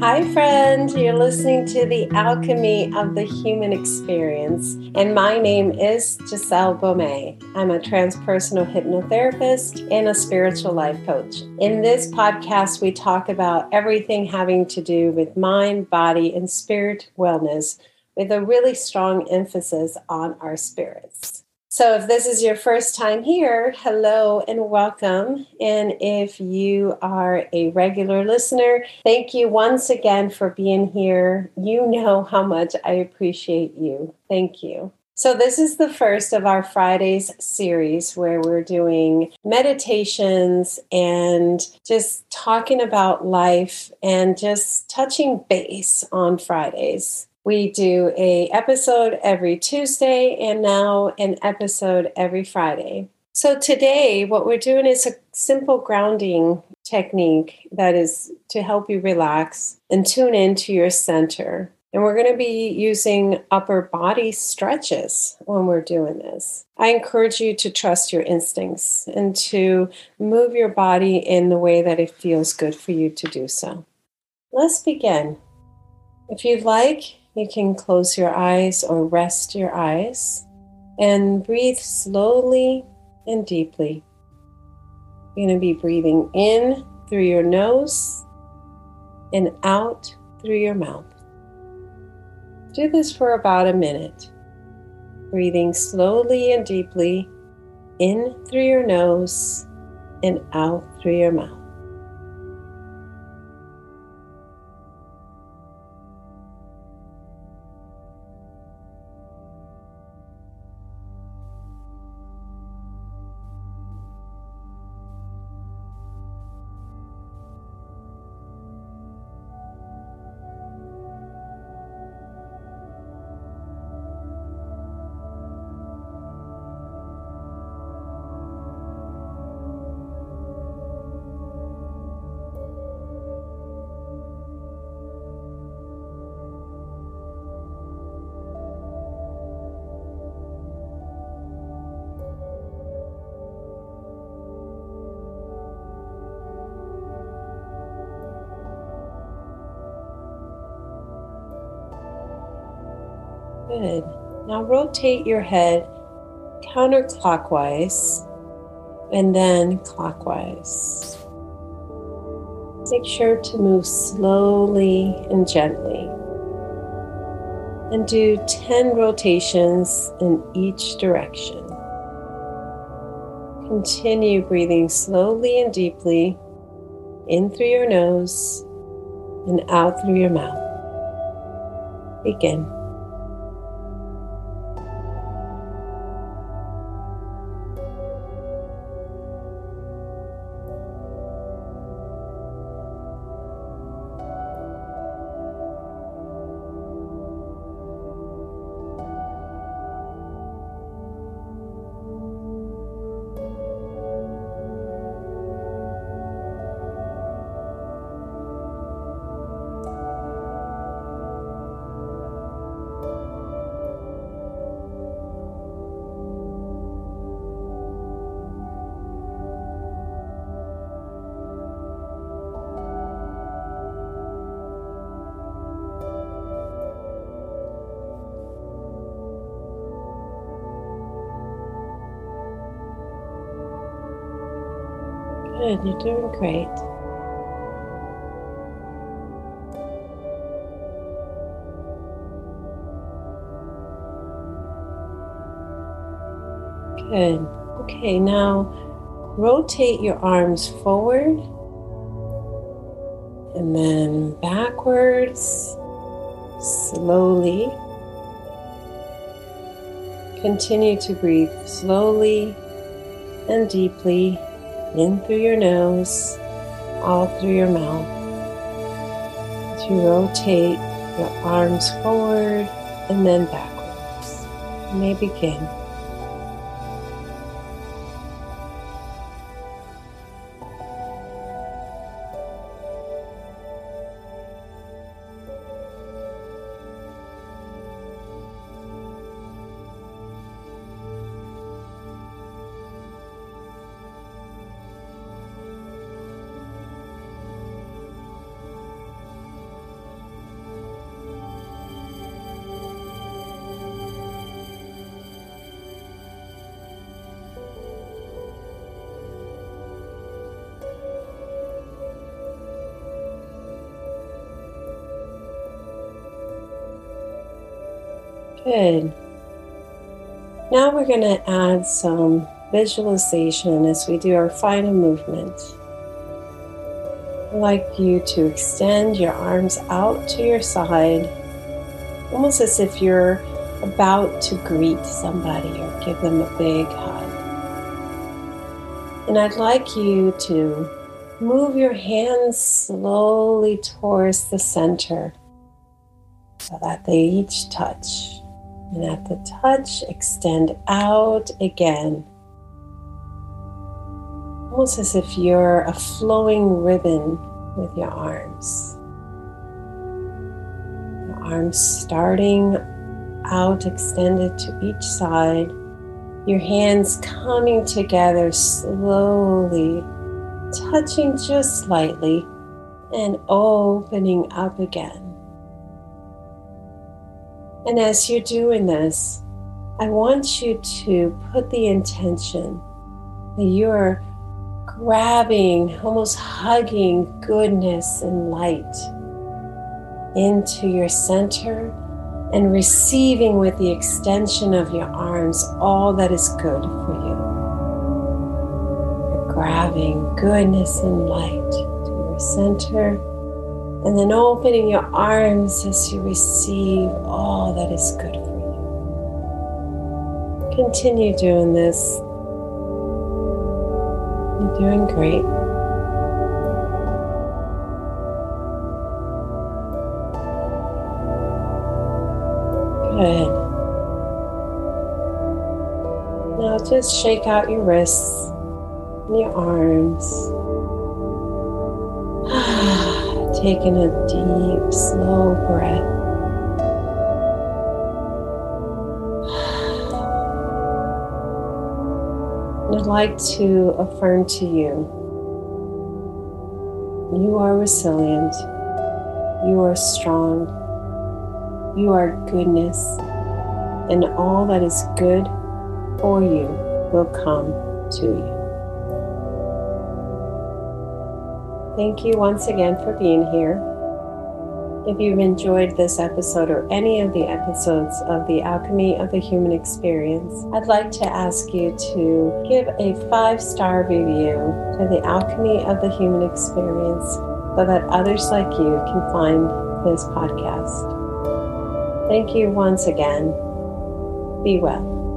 Hi, friend. You're listening to the Alchemy of the Human Experience, and my name is Giselle Beaumet. I'm a transpersonal hypnotherapist and a spiritual life coach. In this podcast, we talk about everything having to do with mind, body, and spirit wellness, with a really strong emphasis on our spirits. So, if this is your first time here, hello and welcome. And if you are a regular listener, thank you once again for being here. You know how much I appreciate you. Thank you. So, this is the first of our Fridays series where we're doing meditations and just talking about life and just touching base on Fridays. We do a episode every Tuesday and now an episode every Friday. So today what we're doing is a simple grounding technique that is to help you relax and tune into your center. And we're going to be using upper body stretches when we're doing this. I encourage you to trust your instincts and to move your body in the way that it feels good for you to do so. Let's begin. If you'd like, you can close your eyes or rest your eyes and breathe slowly and deeply. You're going to be breathing in through your nose and out through your mouth. Do this for about a minute. Breathing slowly and deeply in through your nose and out through your mouth. Good. Now rotate your head counterclockwise and then clockwise. Make sure to move slowly and gently. And do 10 rotations in each direction. Continue breathing slowly and deeply in through your nose and out through your mouth. Begin. Good, you're doing great. Good. Okay, now rotate your arms forward and then backwards slowly. Continue to breathe slowly and deeply in through your nose, all through your mouth. As you rotate your arms forward and then backwards. You may begin. Good. Now we're going to add some visualization as we do our final movement. I'd like you to extend your arms out to your side, almost as if you're about to greet somebody or give them a big hug. And I'd like you to move your hands slowly towards the center so that they each touch. And at the touch, extend out again. Almost as if you're a flowing ribbon with your arms. Your arms starting out, extended to each side. Your hands coming together slowly, touching just slightly, and opening up again. And as you're doing this, I want you to put the intention that you're grabbing, almost hugging goodness and light into your center and receiving with the extension of your arms all that is good for you. You're grabbing goodness and light to your center and then opening your arms as you receive all that is good for you. Continue doing this. You're doing great. Good. Now just shake out your wrists and your arms. Taking a deep, slow breath. I'd like to affirm to you you are resilient, you are strong, you are goodness, and all that is good for you will come to you. Thank you once again for being here. If you've enjoyed this episode or any of the episodes of the Alchemy of the Human Experience, I'd like to ask you to give a five star review to the Alchemy of the Human Experience so that others like you can find this podcast. Thank you once again. Be well.